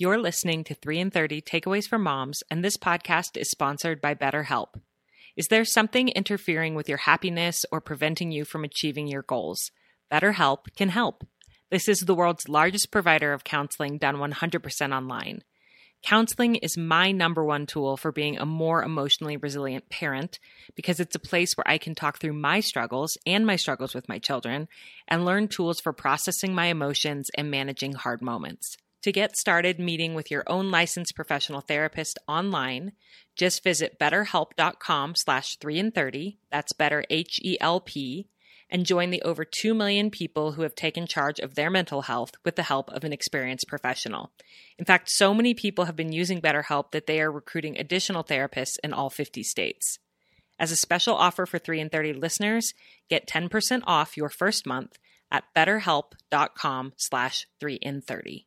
You're listening to 3 in 30 Takeaways for Moms, and this podcast is sponsored by BetterHelp. Is there something interfering with your happiness or preventing you from achieving your goals? BetterHelp can help. This is the world's largest provider of counseling done 100% online. Counseling is my number one tool for being a more emotionally resilient parent because it's a place where I can talk through my struggles and my struggles with my children and learn tools for processing my emotions and managing hard moments. To get started meeting with your own licensed professional therapist online, just visit betterhelp.com slash 3 in 30, that's better H-E-L-P, and join the over 2 million people who have taken charge of their mental health with the help of an experienced professional. In fact, so many people have been using BetterHelp that they are recruiting additional therapists in all 50 states. As a special offer for 3 in 30 listeners, get 10% off your first month at betterhelp.com slash 3 in 30.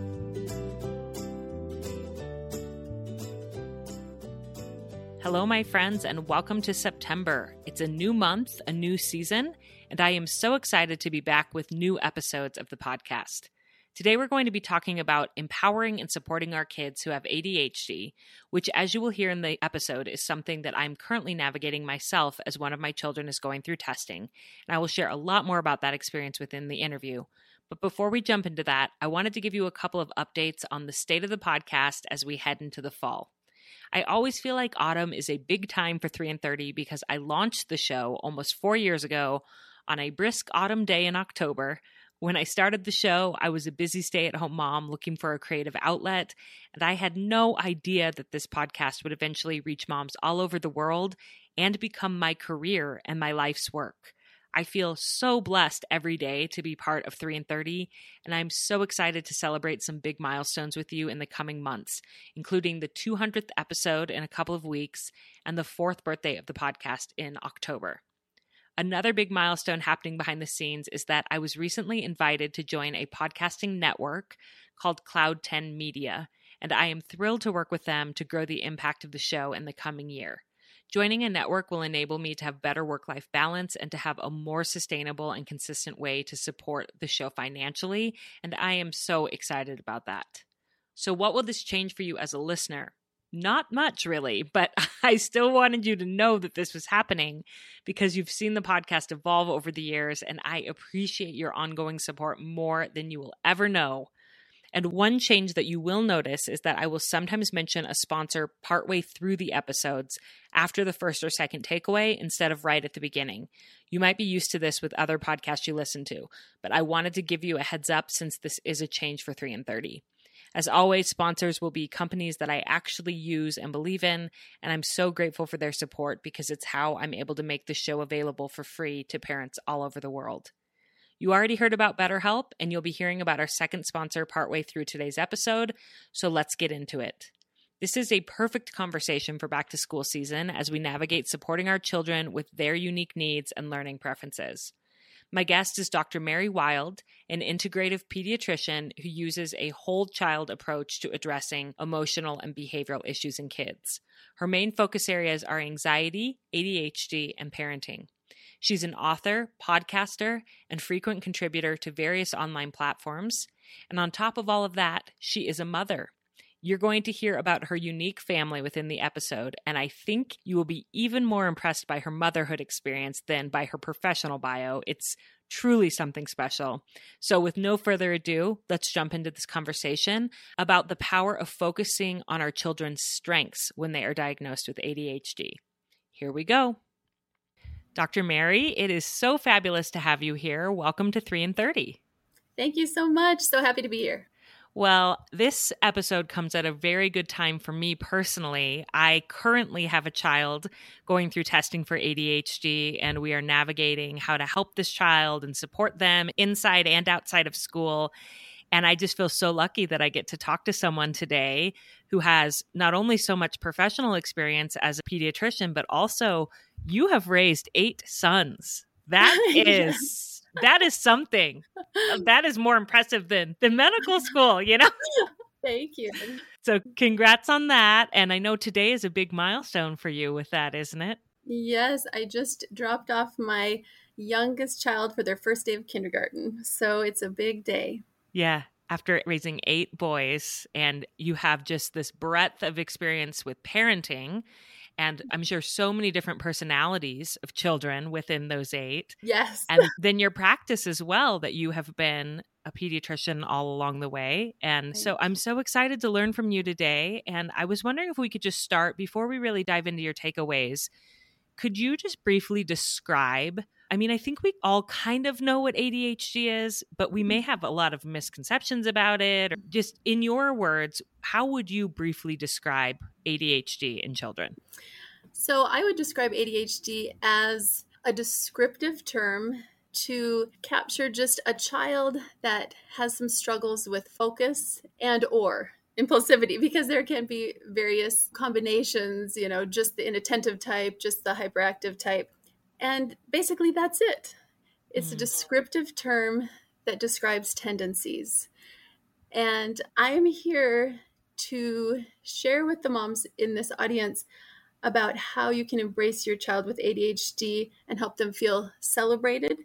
Hello, my friends, and welcome to September. It's a new month, a new season, and I am so excited to be back with new episodes of the podcast. Today, we're going to be talking about empowering and supporting our kids who have ADHD, which, as you will hear in the episode, is something that I'm currently navigating myself as one of my children is going through testing. And I will share a lot more about that experience within the interview. But before we jump into that, I wanted to give you a couple of updates on the state of the podcast as we head into the fall. I always feel like autumn is a big time for 3 in 30 because I launched the show almost four years ago on a brisk autumn day in October. When I started the show, I was a busy stay at home mom looking for a creative outlet, and I had no idea that this podcast would eventually reach moms all over the world and become my career and my life's work. I feel so blessed every day to be part of 3 in 30, and I'm so excited to celebrate some big milestones with you in the coming months, including the 200th episode in a couple of weeks and the fourth birthday of the podcast in October. Another big milestone happening behind the scenes is that I was recently invited to join a podcasting network called Cloud 10 Media, and I am thrilled to work with them to grow the impact of the show in the coming year. Joining a network will enable me to have better work life balance and to have a more sustainable and consistent way to support the show financially. And I am so excited about that. So, what will this change for you as a listener? Not much, really, but I still wanted you to know that this was happening because you've seen the podcast evolve over the years, and I appreciate your ongoing support more than you will ever know. And one change that you will notice is that I will sometimes mention a sponsor partway through the episodes after the first or second takeaway instead of right at the beginning. You might be used to this with other podcasts you listen to, but I wanted to give you a heads up since this is a change for 3 in 30. As always, sponsors will be companies that I actually use and believe in, and I'm so grateful for their support because it's how I'm able to make the show available for free to parents all over the world. You already heard about BetterHelp, and you'll be hearing about our second sponsor partway through today's episode, so let's get into it. This is a perfect conversation for back to school season as we navigate supporting our children with their unique needs and learning preferences. My guest is Dr. Mary Wilde, an integrative pediatrician who uses a whole child approach to addressing emotional and behavioral issues in kids. Her main focus areas are anxiety, ADHD, and parenting. She's an author, podcaster, and frequent contributor to various online platforms. And on top of all of that, she is a mother. You're going to hear about her unique family within the episode, and I think you will be even more impressed by her motherhood experience than by her professional bio. It's truly something special. So, with no further ado, let's jump into this conversation about the power of focusing on our children's strengths when they are diagnosed with ADHD. Here we go. Dr. Mary, it is so fabulous to have you here. Welcome to 3 in 30. Thank you so much. So happy to be here. Well, this episode comes at a very good time for me personally. I currently have a child going through testing for ADHD, and we are navigating how to help this child and support them inside and outside of school. And I just feel so lucky that I get to talk to someone today who has not only so much professional experience as a pediatrician, but also you have raised eight sons. That is that is something. Uh, that is more impressive than the medical school, you know? Thank you. So congrats on that. And I know today is a big milestone for you with that, isn't it? Yes, I just dropped off my youngest child for their first day of kindergarten. So it's a big day. Yeah. After raising eight boys, and you have just this breadth of experience with parenting, and mm-hmm. I'm sure so many different personalities of children within those eight. Yes. and then your practice as well, that you have been a pediatrician all along the way. And so I'm so excited to learn from you today. And I was wondering if we could just start before we really dive into your takeaways. Could you just briefly describe I mean, I think we all kind of know what ADHD is, but we may mm-hmm. have a lot of misconceptions about it. Or just in your words, how would you briefly describe ADHD in children? So, I would describe ADHD as a descriptive term to capture just a child that has some struggles with focus and or impulsivity because there can be various combinations you know just the inattentive type just the hyperactive type and basically, that's it. It's mm. a descriptive term that describes tendencies. And I am here to share with the moms in this audience about how you can embrace your child with ADHD and help them feel celebrated,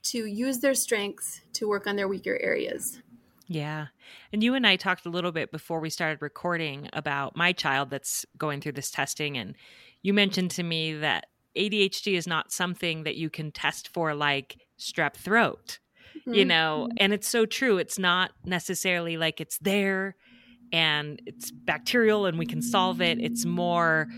to use their strengths to work on their weaker areas. Yeah. And you and I talked a little bit before we started recording about my child that's going through this testing. And you mentioned to me that ADHD is not something that you can test for like strep throat, mm-hmm. you know, and it's so true. It's not necessarily like it's there and it's bacterial and we can solve it. It's more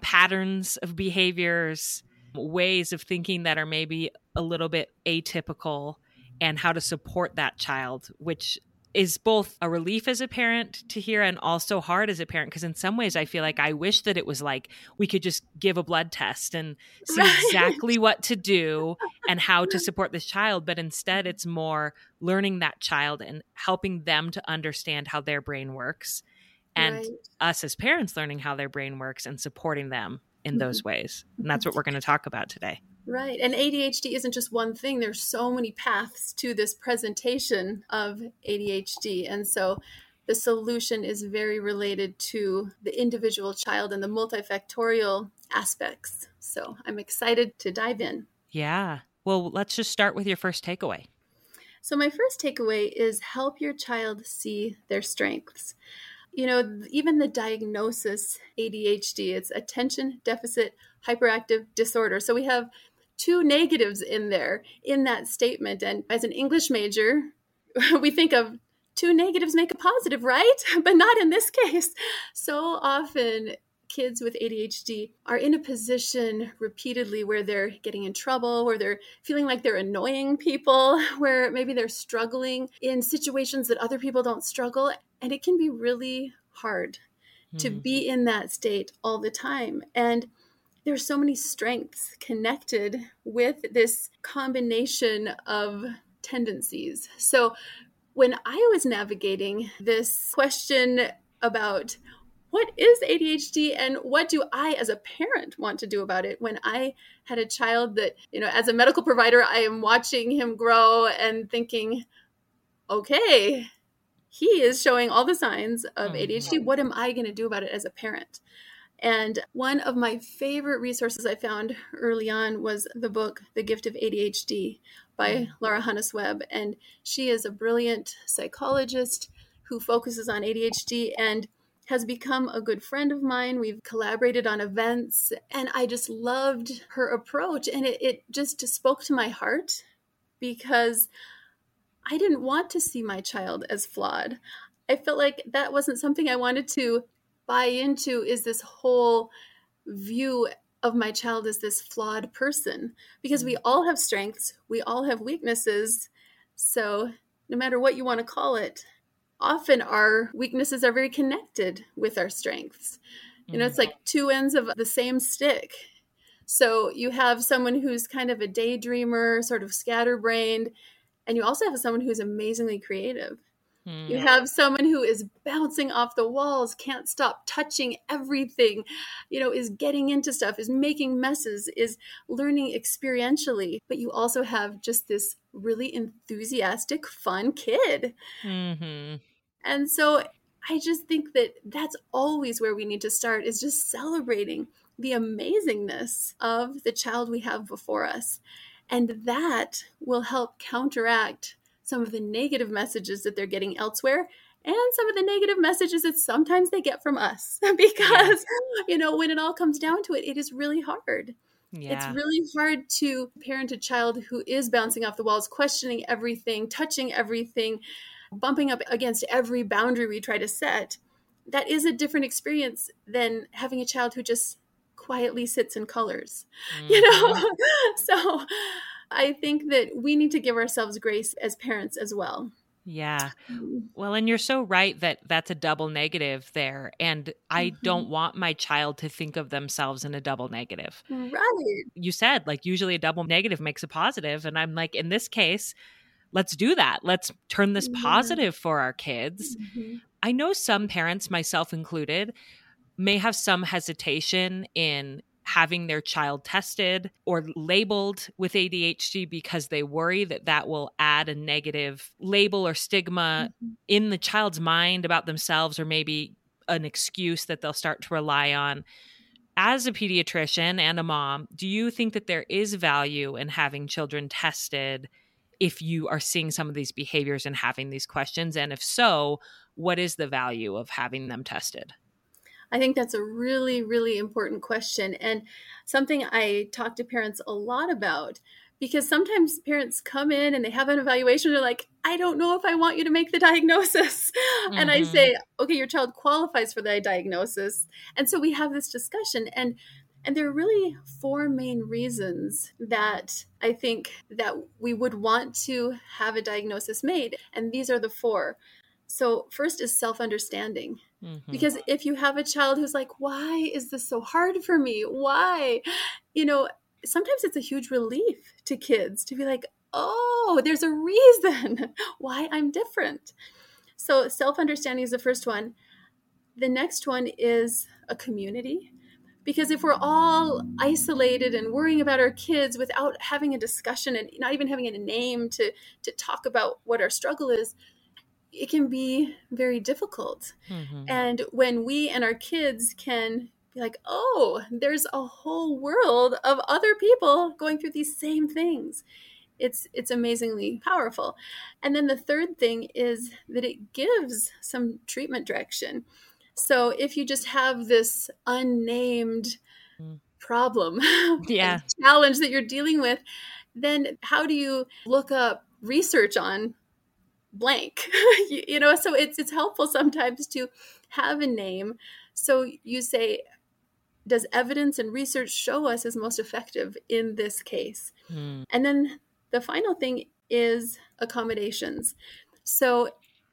patterns of behaviors, ways of thinking that are maybe a little bit atypical and how to support that child, which is both a relief as a parent to hear and also hard as a parent because in some ways I feel like I wish that it was like we could just give a blood test and see right. exactly what to do and how to support this child but instead it's more learning that child and helping them to understand how their brain works and right. us as parents learning how their brain works and supporting them in mm-hmm. those ways and that's what we're going to talk about today Right. And ADHD isn't just one thing. There's so many paths to this presentation of ADHD. And so the solution is very related to the individual child and the multifactorial aspects. So I'm excited to dive in. Yeah. Well, let's just start with your first takeaway. So, my first takeaway is help your child see their strengths. You know, even the diagnosis ADHD, it's attention deficit hyperactive disorder. So, we have two negatives in there in that statement. And as an English major, we think of two negatives make a positive, right? But not in this case. So often, kids with ADHD are in a position repeatedly where they're getting in trouble, where they're feeling like they're annoying people, where maybe they're struggling in situations that other people don't struggle. And it can be really hard mm. to hmm. be in that state all the time. And there's so many strengths connected with this combination of tendencies. So when I was navigating this question about what is ADHD and what do I as a parent want to do about it when I had a child that, you know, as a medical provider, I am watching him grow and thinking, okay, he is showing all the signs of ADHD. Mm-hmm. What am I going to do about it as a parent? And one of my favorite resources I found early on was the book, The Gift of ADHD by mm. Laura Honos-Webb. And she is a brilliant psychologist who focuses on ADHD and has become a good friend of mine. We've collaborated on events, and I just loved her approach. And it, it just spoke to my heart because I didn't want to see my child as flawed. I felt like that wasn't something I wanted to buy into is this whole view of my child as this flawed person because we mm. all have strengths, we all have weaknesses. So, no matter what you want to call it, often our weaknesses are very connected with our strengths. You know, it's mm. like two ends of the same stick. So, you have someone who's kind of a daydreamer, sort of scatterbrained, and you also have someone who's amazingly creative. Mm. You have someone who is bouncing off the walls, can't stop touching everything, you know, is getting into stuff, is making messes, is learning experientially. But you also have just this really enthusiastic, fun kid. Mm-hmm. And so I just think that that's always where we need to start is just celebrating the amazingness of the child we have before us. And that will help counteract some of the negative messages that they're getting elsewhere and some of the negative messages that sometimes they get from us because you know when it all comes down to it it is really hard yeah. It's really hard to parent a child who is bouncing off the walls, questioning everything, touching everything, bumping up against every boundary we try to set. That is a different experience than having a child who just quietly sits and colors, mm-hmm. you know? so I think that we need to give ourselves grace as parents as well. Yeah. Mm-hmm. Well, and you're so right that that's a double negative there. And I mm-hmm. don't want my child to think of themselves in a double negative. Right. You said, like, usually a double negative makes a positive, And I'm like, in this case, let's do that. Let's turn this positive for our kids. Mm-hmm. I know some parents, myself included, may have some hesitation in having their child tested or labeled with ADHD because they worry that that will add a negative label or stigma mm-hmm. in the child's mind about themselves or maybe an excuse that they'll start to rely on. As a pediatrician and a mom, do you think that there is value in having children tested if you are seeing some of these behaviors and having these questions? And if so, what is the value of having them tested? I think that's a really, really important question and something I talk to parents a lot about because sometimes parents come in and they have an evaluation. They're like, I don't know if I want you to make the diagnosis. Mm-hmm. And I say, mm-hmm. okay, your child qualifies for the diagnosis. And so we have this discussion. And and there are really four main reasons that I think that we would want to have a diagnosis made. And these are the four. So, first is self understanding. Mm-hmm. Because if you have a child who's like, why is this so hard for me? Why? You know, sometimes it's a huge relief to kids to be like, oh, there's a reason why I'm different. So, self understanding is the first one. The next one is a community. Because if we're all isolated and worrying about our kids without having a discussion and not even having a name to, to talk about what our struggle is, it can be very difficult. Mm-hmm. And when we and our kids can be like, oh, there's a whole world of other people going through these same things. It's it's amazingly powerful. And then the third thing is that it gives some treatment direction. So if you just have this unnamed mm. problem, yeah, challenge that you're dealing with, then how do you look up research on blank. You, you, know so it's it's helpful sometimes to have a name. So you say does evidence and research show us is most effective in this case? Hmm. and then the final thing is accommodations. So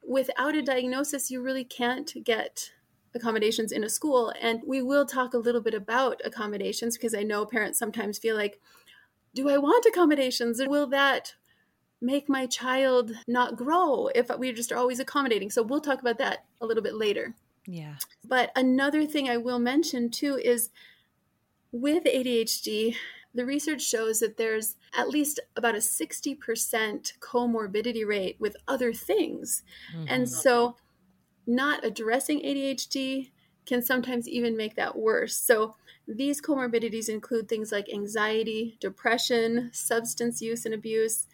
without a diagnosis you really can't get accommodations in a school. And we will talk a little bit about accommodations because i know parents sometimes feel like do i want accommodations? And will that make my child not grow if we just are always accommodating. So we'll talk about that a little bit later. Yeah. But another thing I will mention too is with ADHD, the research shows that there's at least about a 60% comorbidity rate with other things. Mm-hmm. And so not addressing ADHD can sometimes even make that worse. So these comorbidities include things like anxiety, depression, substance use and abuse,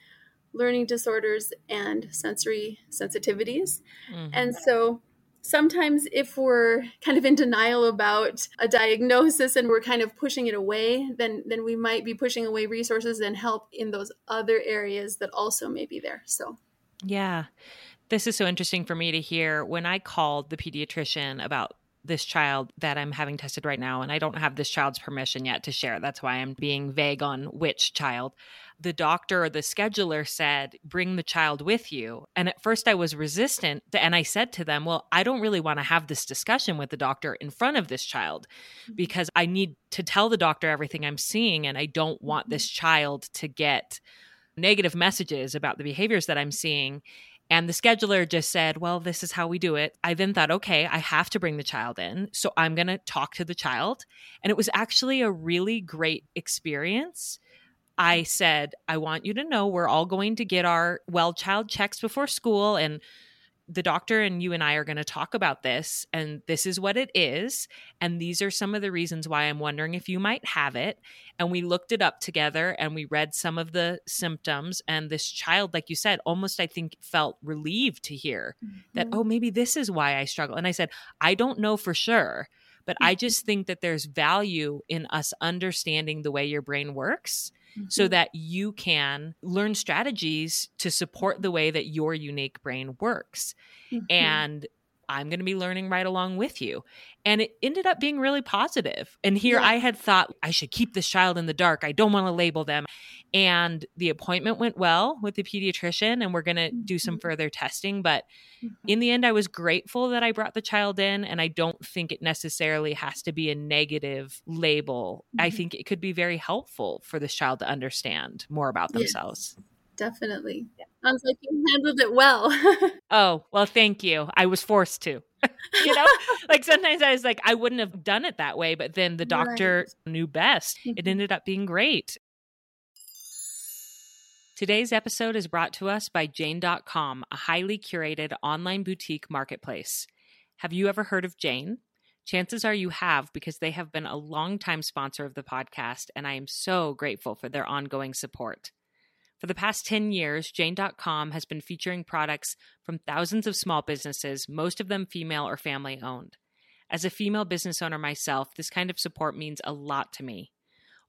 learning disorders and sensory sensitivities. Mm-hmm. And so sometimes if we're kind of in denial about a diagnosis and we're kind of pushing it away, then then we might be pushing away resources and help in those other areas that also may be there. So yeah. This is so interesting for me to hear. When I called the pediatrician about this child that I'm having tested right now, and I don't have this child's permission yet to share. That's why I'm being vague on which child the doctor or the scheduler said, bring the child with you. And at first I was resistant. And I said to them, well, I don't really want to have this discussion with the doctor in front of this child mm-hmm. because I need to tell the doctor everything I'm seeing. And I don't want this mm-hmm. child to get negative messages about the behaviors that I'm seeing. And the scheduler just said, Well, this is how we do it. I then thought, Okay, I have to bring the child in. So I'm going to talk to the child. And it was actually a really great experience. I said, I want you to know we're all going to get our well child checks before school. And the doctor and you and I are going to talk about this, and this is what it is. And these are some of the reasons why I'm wondering if you might have it. And we looked it up together and we read some of the symptoms. And this child, like you said, almost, I think, felt relieved to hear mm-hmm. that, oh, maybe this is why I struggle. And I said, I don't know for sure, but I just think that there's value in us understanding the way your brain works mm-hmm. so that you can learn strategies to support the way that your unique brain works. Mm-hmm. And I'm going to be learning right along with you. And it ended up being really positive. And here yeah. I had thought I should keep this child in the dark. I don't want to label them. And the appointment went well with the pediatrician, and we're going to do some mm-hmm. further testing. But mm-hmm. in the end, I was grateful that I brought the child in. And I don't think it necessarily has to be a negative label. Mm-hmm. I think it could be very helpful for this child to understand more about themselves. Yes definitely. Sounds like you handled it well. oh, well, thank you. I was forced to. you know, like sometimes I was like, I wouldn't have done it that way, but then the doctor right. knew best. It mm-hmm. ended up being great. Today's episode is brought to us by Jane.com, a highly curated online boutique marketplace. Have you ever heard of Jane? Chances are you have because they have been a longtime sponsor of the podcast, and I am so grateful for their ongoing support. For the past 10 years, Jane.com has been featuring products from thousands of small businesses, most of them female or family owned. As a female business owner myself, this kind of support means a lot to me.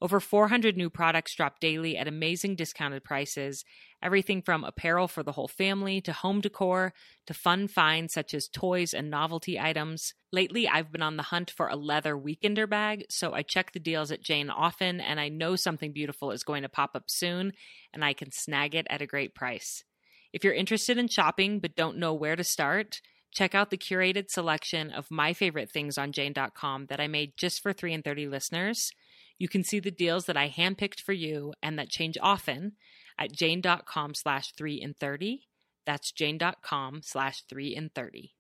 Over 400 new products drop daily at amazing discounted prices, everything from apparel for the whole family to home decor to fun finds such as toys and novelty items. Lately, I've been on the hunt for a leather weekender bag, so I check the deals at Jane often and I know something beautiful is going to pop up soon and I can snag it at a great price. If you're interested in shopping but don't know where to start, check out the curated selection of my favorite things on jane.com that I made just for 3 in 30 listeners. You can see the deals that I handpicked for you and that change often at jane.com slash 3 in 30. That's jane.com slash 3 in 30.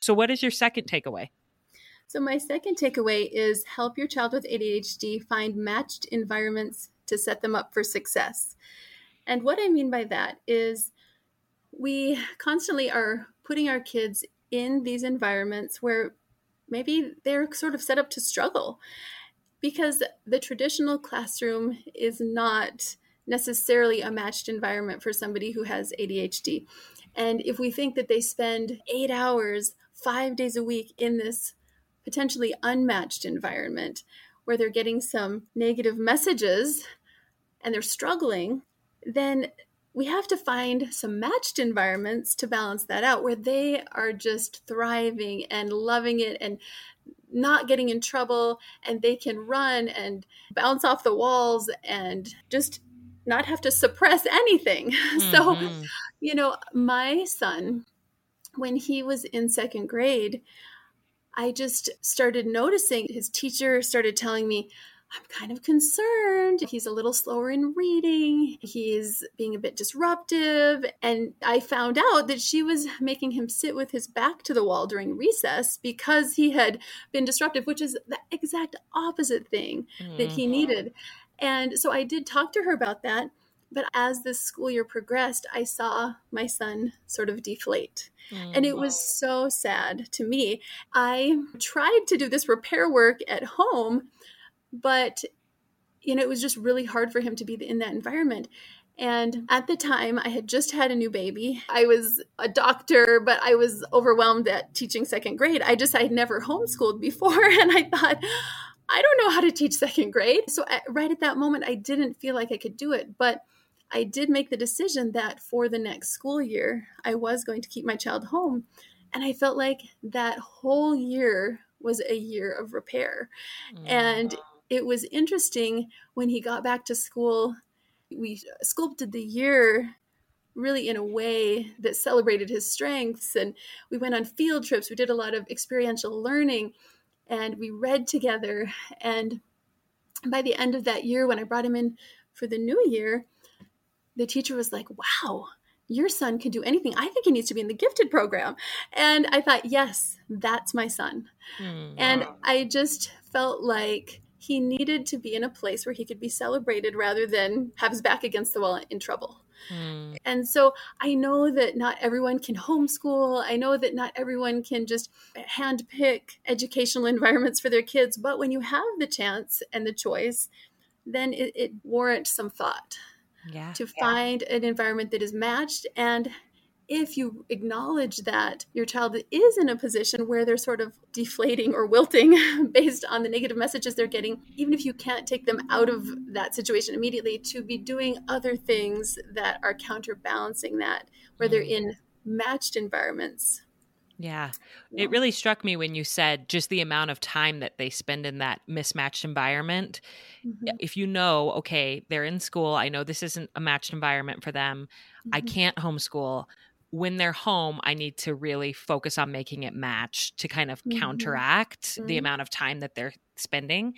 So, what is your second takeaway? So, my second takeaway is help your child with ADHD find matched environments to set them up for success. And what I mean by that is we constantly are putting our kids in these environments where maybe they're sort of set up to struggle because the traditional classroom is not necessarily a matched environment for somebody who has ADHD. And if we think that they spend eight hours, five days a week in this potentially unmatched environment where they're getting some negative messages and they're struggling, then we have to find some matched environments to balance that out where they are just thriving and loving it and not getting in trouble and they can run and bounce off the walls and just not have to suppress anything. Mm-hmm. So, you know, my son, when he was in second grade, I just started noticing his teacher started telling me, I'm kind of concerned. He's a little slower in reading. He's being a bit disruptive. And I found out that she was making him sit with his back to the wall during recess because he had been disruptive, which is the exact opposite thing mm-hmm. that he mm-hmm. needed. And so I did talk to her about that. But as this school year progressed, I saw my son sort of deflate. Mm-hmm. And it was so sad to me. I tried to do this repair work at home but you know it was just really hard for him to be in that environment and at the time, I had just had a new baby. I was a doctor, but I was overwhelmed at teaching second grade. I just, I had never homeschooled before. And I thought, I don't know how to teach second grade. So, at, right at that moment, I didn't feel like I could do it. But I did make the decision that for the next school year, I was going to keep my child home. And I felt like that whole year was a year of repair. Mm-hmm. And it was interesting when he got back to school. We sculpted the year really in a way that celebrated his strengths. And we went on field trips. We did a lot of experiential learning and we read together. And by the end of that year, when I brought him in for the new year, the teacher was like, wow, your son can do anything. I think he needs to be in the gifted program. And I thought, yes, that's my son. Mm, and wow. I just felt like he needed to be in a place where he could be celebrated rather than have his back against the wall in trouble. Mm. And so I know that not everyone can homeschool. I know that not everyone can just handpick educational environments for their kids. But when you have the chance and the choice, then it, it warrants some thought yeah. to find yeah. an environment that is matched and if you acknowledge that your child is in a position where they're sort of deflating or wilting based on the negative messages they're getting, even if you can't take them out of that situation immediately, to be doing other things that are counterbalancing that, where they're mm. in matched environments. Yeah. It really struck me when you said just the amount of time that they spend in that mismatched environment. Mm-hmm. If you know, okay, they're in school, I know this isn't a matched environment for them, mm-hmm. I can't homeschool when they're home, I need to really focus on making it match to kind of mm-hmm. counteract mm-hmm. the amount of time that they're spending.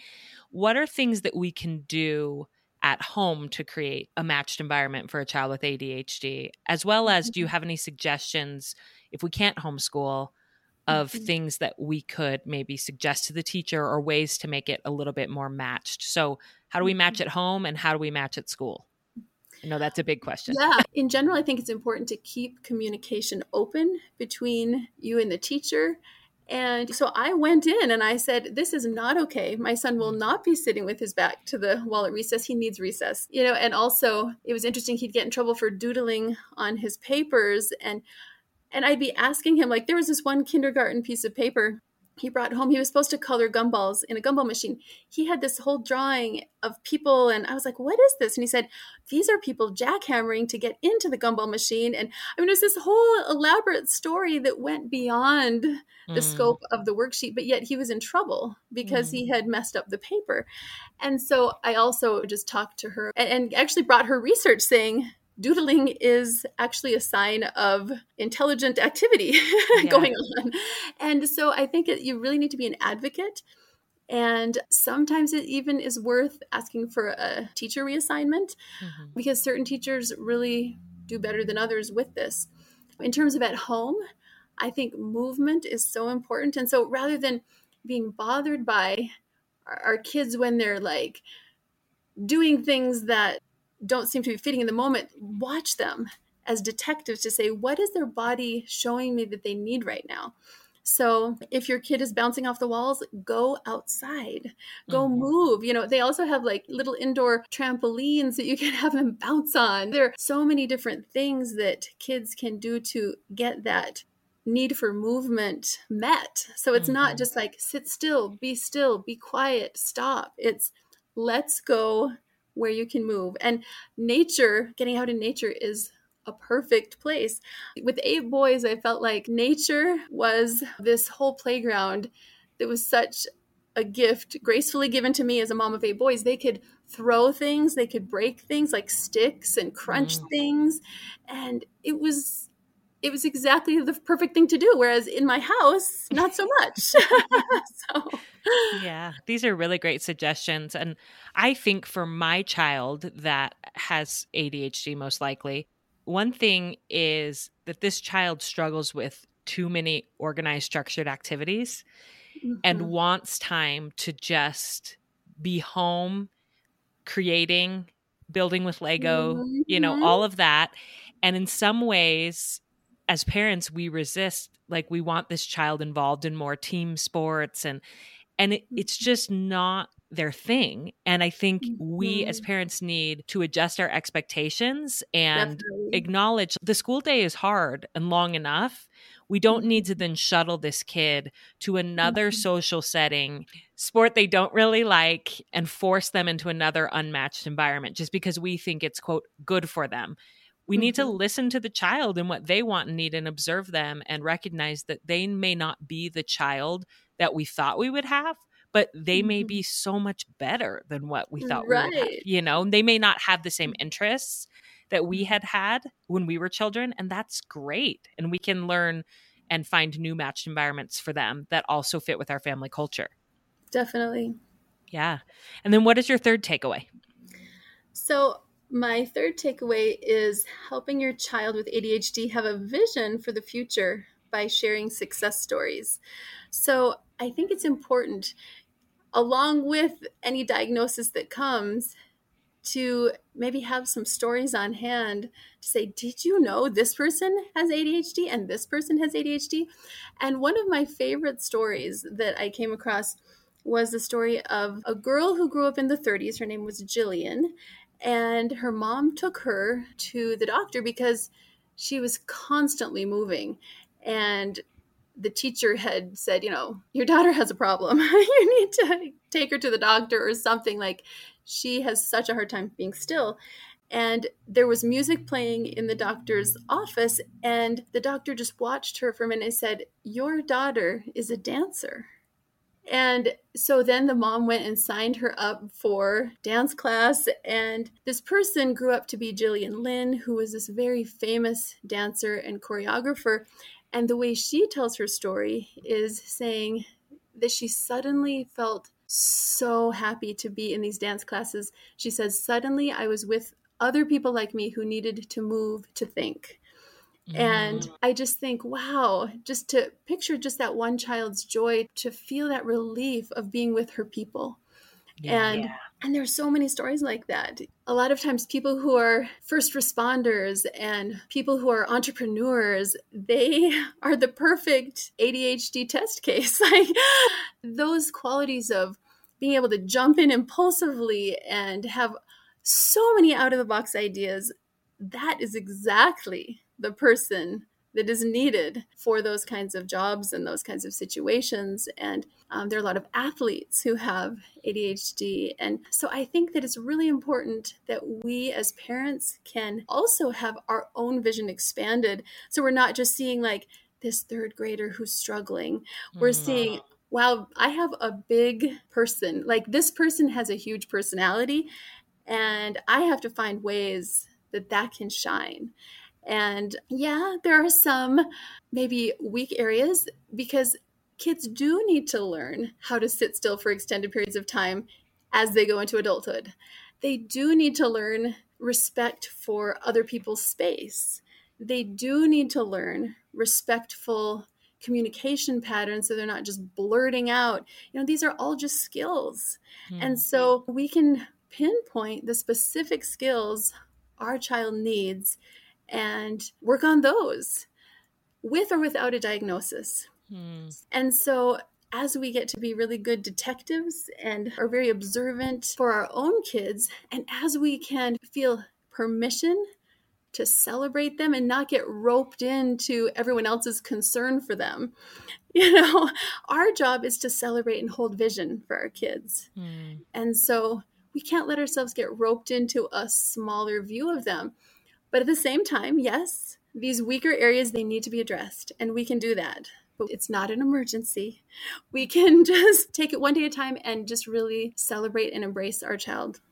What are things that we can do at home to create a matched environment for a child with ADHD? As well as, do you mm-hmm. have any suggestions if we can't homeschool? Of mm-hmm. things that we could maybe suggest to the teacher or ways to make it a little bit more matched. So, how do we match mm-hmm. at home and how do we match at school? Know that's a big question. Yeah. In general, I think it's important to keep communication open between you and the teacher. And so I went in and I said, This is not okay. My son will not be sitting with his back to the wall at recess. He needs recess. You know, and also it was interesting, he'd get in trouble for doodling on his papers. And and I'd be asking him, like, there was this one kindergarten piece of paper he brought home he was supposed to color gumballs in a gumball machine he had this whole drawing of people and i was like what is this and he said these are people jackhammering to get into the gumball machine and i mean it was this whole elaborate story that went beyond the mm. scope of the worksheet but yet he was in trouble because mm. he had messed up the paper and so i also just talked to her and, and actually brought her research saying doodling is actually a sign of intelligent activity yeah. going on. And so I think it, you really need to be an advocate. And sometimes it even is worth asking for a teacher reassignment mm-hmm. because certain teachers really do better than others with this. In terms of at home, I think movement is so important. And so rather than being bothered by our, our kids when they're like doing things that don't seem to be fitting in the moment, watch them as detectives to say, what is their body showing me that they need right now? So if your kid is bouncing off the walls, go outside, go mm-hmm. move. You know, they also have like little indoor trampolines that you can have them bounce on. There are so many different things that kids can do to get that need for movement met. So it's mm-hmm. not just like sit still, be still, be quiet, stop. It's let's go where you can move. And nature, getting out in nature is a perfect place. With eight boys, I felt like nature was this whole playground that was such a gift gracefully given to me as a mom of eight boys. They could throw things, they could break things like sticks and crunch mm. things. And it was it was exactly the perfect thing to do. Whereas in my house, not so much. so yeah, these are really great suggestions. And I think for my child that has ADHD, most likely, one thing is that this child struggles with too many organized, structured activities mm-hmm. and wants time to just be home, creating, building with Lego, mm-hmm. you know, mm-hmm. all of that. And in some ways, as parents we resist like we want this child involved in more team sports and and it, it's mm-hmm. just not their thing and i think we as mm-hmm. parents need to adjust our expectations and Definitely. acknowledge the school day is hard and long enough we don't need to mm-hmm. then shuttle this kid to another social setting sport they don't really like and force them into another unmatched environment just because we think it's quote good for them we mm-hmm. need to mm-hmm. listen to the child and what they want and need and observe them and recognize that they may not be the child that we thought we would have but they may mm-hmm. be so much better than what we thought right. we would have you know they may not have the same mm. interests that we had had when we were children and that's great and we can learn and find new matched environments for them that also fit with our family culture definitely yeah and then what is your third takeaway so My third takeaway is helping your child with ADHD have a vision for the future by sharing success stories. So I think it's important, along with any diagnosis that comes, to maybe have some stories on hand to say, Did you know this person has ADHD and this person has ADHD? And one of my favorite stories that I came across was the story of a girl who grew up in the 30s. Her name was Gillian. And her mom took her to the doctor because she was constantly moving. And the teacher had said, you know, your daughter has a problem. you need to take her to the doctor or something. Like she has such a hard time being still. And there was music playing in the doctor's office, and the doctor just watched her for a minute and said, Your daughter is a dancer. And so then the mom went and signed her up for dance class. And this person grew up to be Gillian Lynne, who was this very famous dancer and choreographer. And the way she tells her story is saying that she suddenly felt so happy to be in these dance classes. She says, Suddenly I was with other people like me who needed to move to think. Mm. And I just think, wow, just to picture just that one child's joy, to feel that relief of being with her people. Yeah. And and there's so many stories like that. A lot of times people who are first responders and people who are entrepreneurs, they are the perfect ADHD test case. like those qualities of being able to jump in impulsively and have so many out of the box ideas, that is exactly the person that is needed for those kinds of jobs and those kinds of situations. And um, there are a lot of athletes who have ADHD. And so I think that it's really important that we as parents can also have our own vision expanded. So we're not just seeing like this third grader who's struggling, we're mm. seeing wow, I have a big person. Like this person has a huge personality, and I have to find ways that that can shine. And yeah, there are some maybe weak areas because kids do need to learn how to sit still for extended periods of time as they go into adulthood. They do need to learn respect for other people's space. They do need to learn respectful communication patterns so they're not just blurting out. You know, these are all just skills. Mm-hmm. And so we can pinpoint the specific skills our child needs and work on those with or without a diagnosis. Hmm. And so, as we get to be really good detectives and are very observant for our own kids, and as we can feel permission to celebrate them and not get roped into everyone else's concern for them, you know, our job is to celebrate and hold vision for our kids. Hmm. And so, we can't let ourselves get roped into a smaller view of them but at the same time, yes, these weaker areas they need to be addressed and we can do that. But it's not an emergency. We can just take it one day at a time and just really celebrate and embrace our child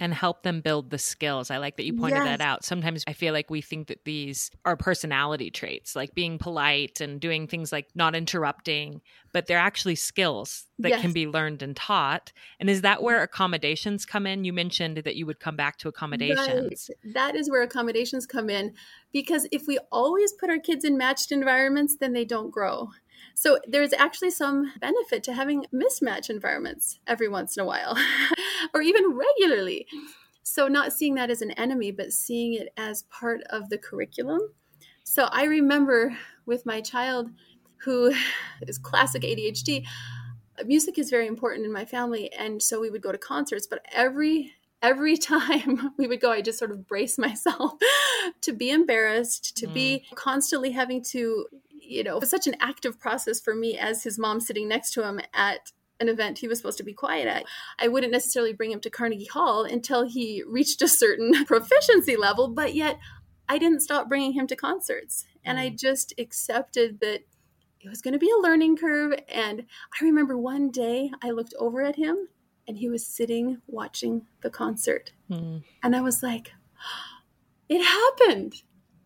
and help them build the skills. I like that you pointed yes. that out. Sometimes I feel like we think that these are personality traits, like being polite and doing things like not interrupting, but they're actually skills that yes. can be learned and taught. And is that where accommodations come in? You mentioned that you would come back to accommodations. Right. That is where accommodations come in because if we always put our kids in matched environments, then they don't grow. So there's actually some benefit to having mismatch environments every once in a while or even regularly. So not seeing that as an enemy, but seeing it as part of the curriculum. So I remember with my child who is classic ADHD, music is very important in my family and so we would go to concerts, but every every time we would go, I just sort of brace myself to be embarrassed, to mm. be constantly having to you know, it was such an active process for me as his mom sitting next to him at an event he was supposed to be quiet at. I wouldn't necessarily bring him to Carnegie Hall until he reached a certain proficiency level, but yet I didn't stop bringing him to concerts. And I mm. just accepted that it was going to be a learning curve. And I remember one day I looked over at him and he was sitting watching the concert. Mm. And I was like, it happened.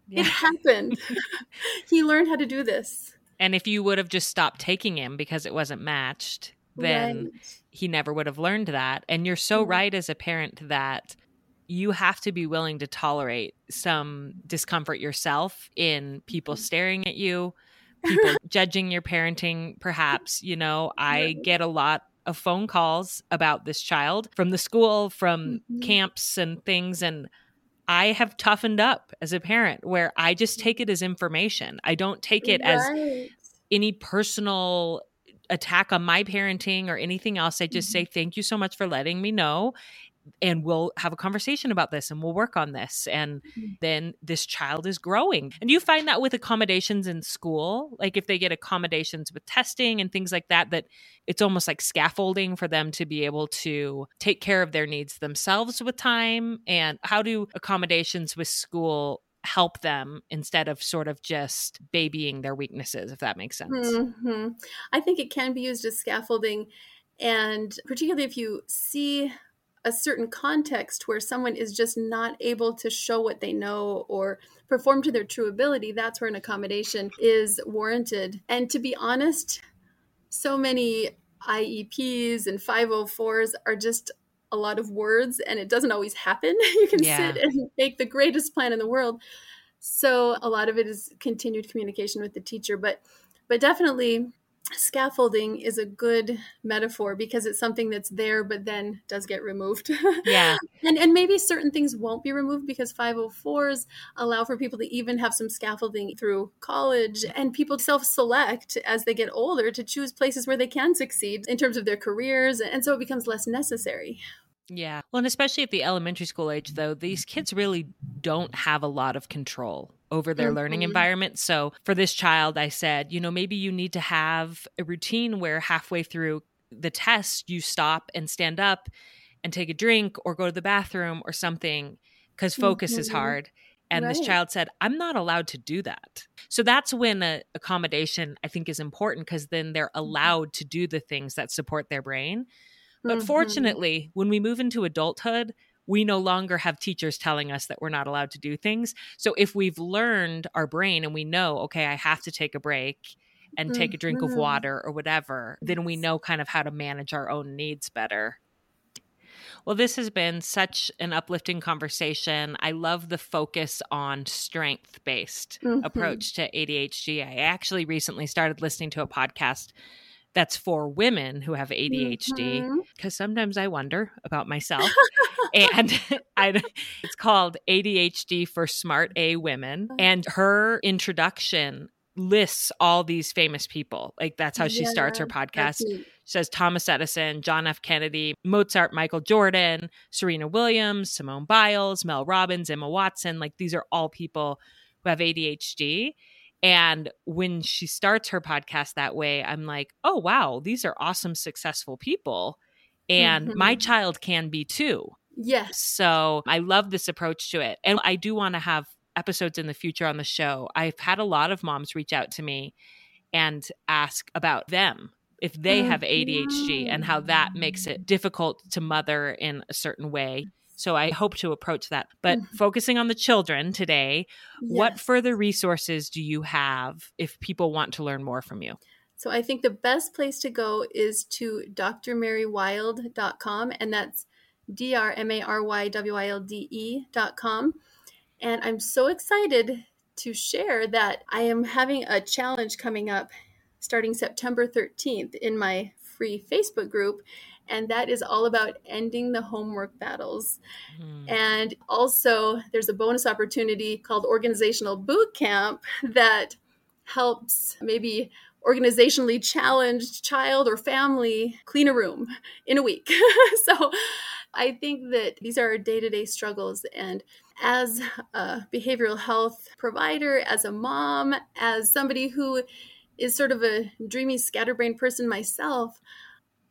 Yeah. It happened. he learned how to do this. And if you would have just stopped taking him because it wasn't matched, then right. he never would have learned that. And you're so mm-hmm. right as a parent that you have to be willing to tolerate some discomfort yourself in people Mm-hmm. staring at you, people judging your parenting, perhaps. You know, I get a lot of phone calls about this child from the school, from Mhm. camps and things. And I have toughened up as a parent where I just take it as information. I don't take it as any personal attack on my parenting or anything else. I just Mhm. say, thank you so much for letting me know. And we'll have a conversation about this and we'll work on this. And Mhm. then this child is growing. And you find that with accommodations in school? Like if they get accommodations with testing and things like that, that it's almost like scaffolding for them to be able to take care of their needs themselves with time? And how do accommodations with school help them instead of sort of just babying their weaknesses, if that makes sense? hmm I think it can be used as scaffolding, and particularly if you see a certain context where someone is just not able to show what they know or perform to their true ability, that's where an accommodation is warranted. And to be honest, so many IEPs and 504s are just a lot of words and it doesn't always happen. You can Yeah. sit and make the greatest plan in the world. So a lot of it is continued communication with the teacher, but but definitely scaffolding is a good metaphor because it's something that's there but then does get removed. Yeah. and and maybe certain things won't be removed because 504s allow for people to even have some scaffolding through college and people self-select as they get older to choose places where they can succeed in terms of their careers and so it becomes less necessary. Yeah. Well, and especially at the elementary school age, though, these kids really don't have a lot of control over their learning Mhm. environment. So for this child, I said, you know, maybe you need to have a routine where halfway through the test, you stop and stand up and take a drink or go to the bathroom or something because focus is Mhm. hard. And this child said, I'm not allowed to do that. So that's when a accommodation, I think, is important because then they're allowed to do the things that support their brain. But Mhm. fortunately, when we move into adulthood, we no longer have teachers telling us that we're not allowed to do things. So if we've learned our brain and we know, okay, I have to take a break and take a drink of Mhm. water or whatever, then we know kind of how to manage our own needs better. Well, this has been such an uplifting conversation. I love the focus on strength based Mhm. approach to ADHD. I actually recently started listening to a podcast that's for women who have ADHD because mm-hmm. sometimes I wonder about myself. and I, it's called ADHD for Smart A Women. Uh-huh. And her introduction lists all these famous people. Like that's how she starts her podcast. She says Thomas Edison, John F. Kennedy, Mozart, Michael Jordan, Serena Williams, Simone Biles, Mel Robbins, Emma Watson. Like these are all people who have ADHD. And when she starts her podcast that way, I'm like, oh, wow, these are awesome, successful people. And my Mhm. child can be too. Yes. So I love this approach to it. And I do want to have episodes in the future on the show. I've had a lot of moms reach out to me and ask about them if they have ADHD and how that makes it difficult to mother in a certain way. So I hope to approach that. But Mhm. focusing on the children today, what further resources do you have if people want to learn more from you? So I think the best place to go is to drmarywilde.com, and that's D R M A R Y W I L D E.com. And I'm so excited to share that I am having a challenge coming up starting September 13th in my free Facebook group. And that is all about ending the homework battles. Hmm. And also, there's a bonus opportunity called Organizational Boot Camp that helps maybe organizationally challenged child or family clean a room in a week. so I think that these are day to day struggles. And as a behavioral health provider, as a mom, as somebody who is sort of a dreamy scatterbrained person myself,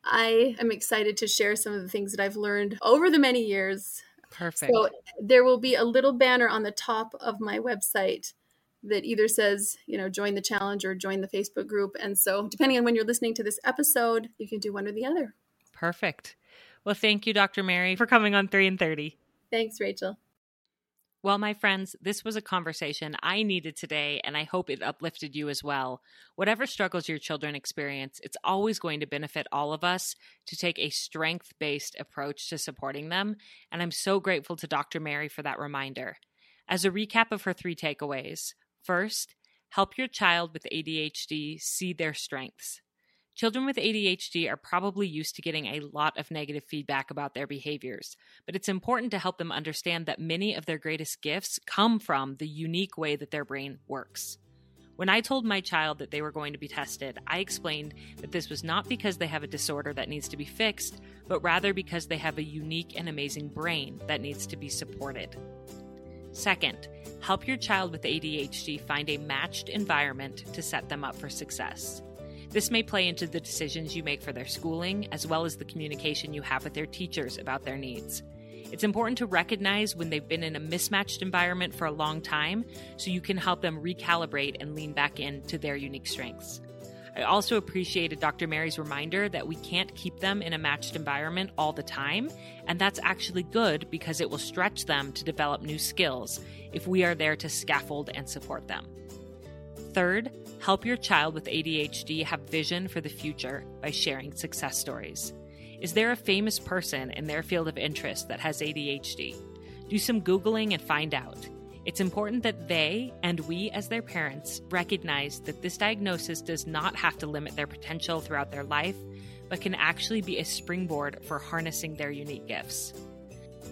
I am excited to share some of the things that I've learned over the many years. Perfect. So there will be a little banner on the top of my website that either says, you know, join the challenge or join the Facebook group. And so depending on when you're listening to this episode, you can do one or the other. Perfect. Well, thank you, Dr. Mary, for coming on 3 in 30. Thanks, Rachel. Well, my friends, this was a conversation I needed today, and I hope it uplifted you as well. Whatever struggles your children experience, it's always going to benefit all of us to take a strength based approach to supporting them. And I'm so grateful to Dr. Mary for that reminder. As a recap of her three takeaways first, help your child with ADHD see their strengths. Children with ADHD are probably used to getting a lot of negative feedback about their behaviors, but it's important to help them understand that many of their greatest gifts come from the unique way that their brain works. When I told my child that they were going to be tested, I explained that this was not because they have a disorder that needs to be fixed, but rather because they have a unique and amazing brain that needs to be supported. Second, help your child with ADHD find a matched environment to set them up for success. This may play into the decisions you make for their schooling, as well as the communication you have with their teachers about their needs. It's important to recognize when they've been in a mismatched environment for a long time so you can help them recalibrate and lean back into their unique strengths. I also appreciated Dr. Mary's reminder that we can't keep them in a matched environment all the time, and that's actually good because it will stretch them to develop new skills if we are there to scaffold and support them. Third, help your child with ADHD have vision for the future by sharing success stories. Is there a famous person in their field of interest that has ADHD? Do some Googling and find out. It's important that they and we, as their parents, recognize that this diagnosis does not have to limit their potential throughout their life, but can actually be a springboard for harnessing their unique gifts.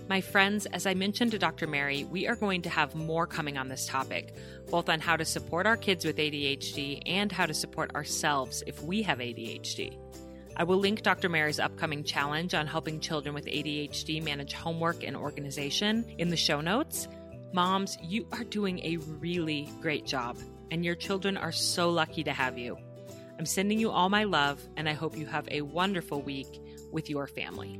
My friends, as I mentioned to Dr. Mary, we are going to have more coming on this topic, both on how to support our kids with ADHD and how to support ourselves if we have ADHD. I will link Dr. Mary's upcoming challenge on helping children with ADHD manage homework and organization in the show notes. Moms, you are doing a really great job, and your children are so lucky to have you. I'm sending you all my love, and I hope you have a wonderful week with your family.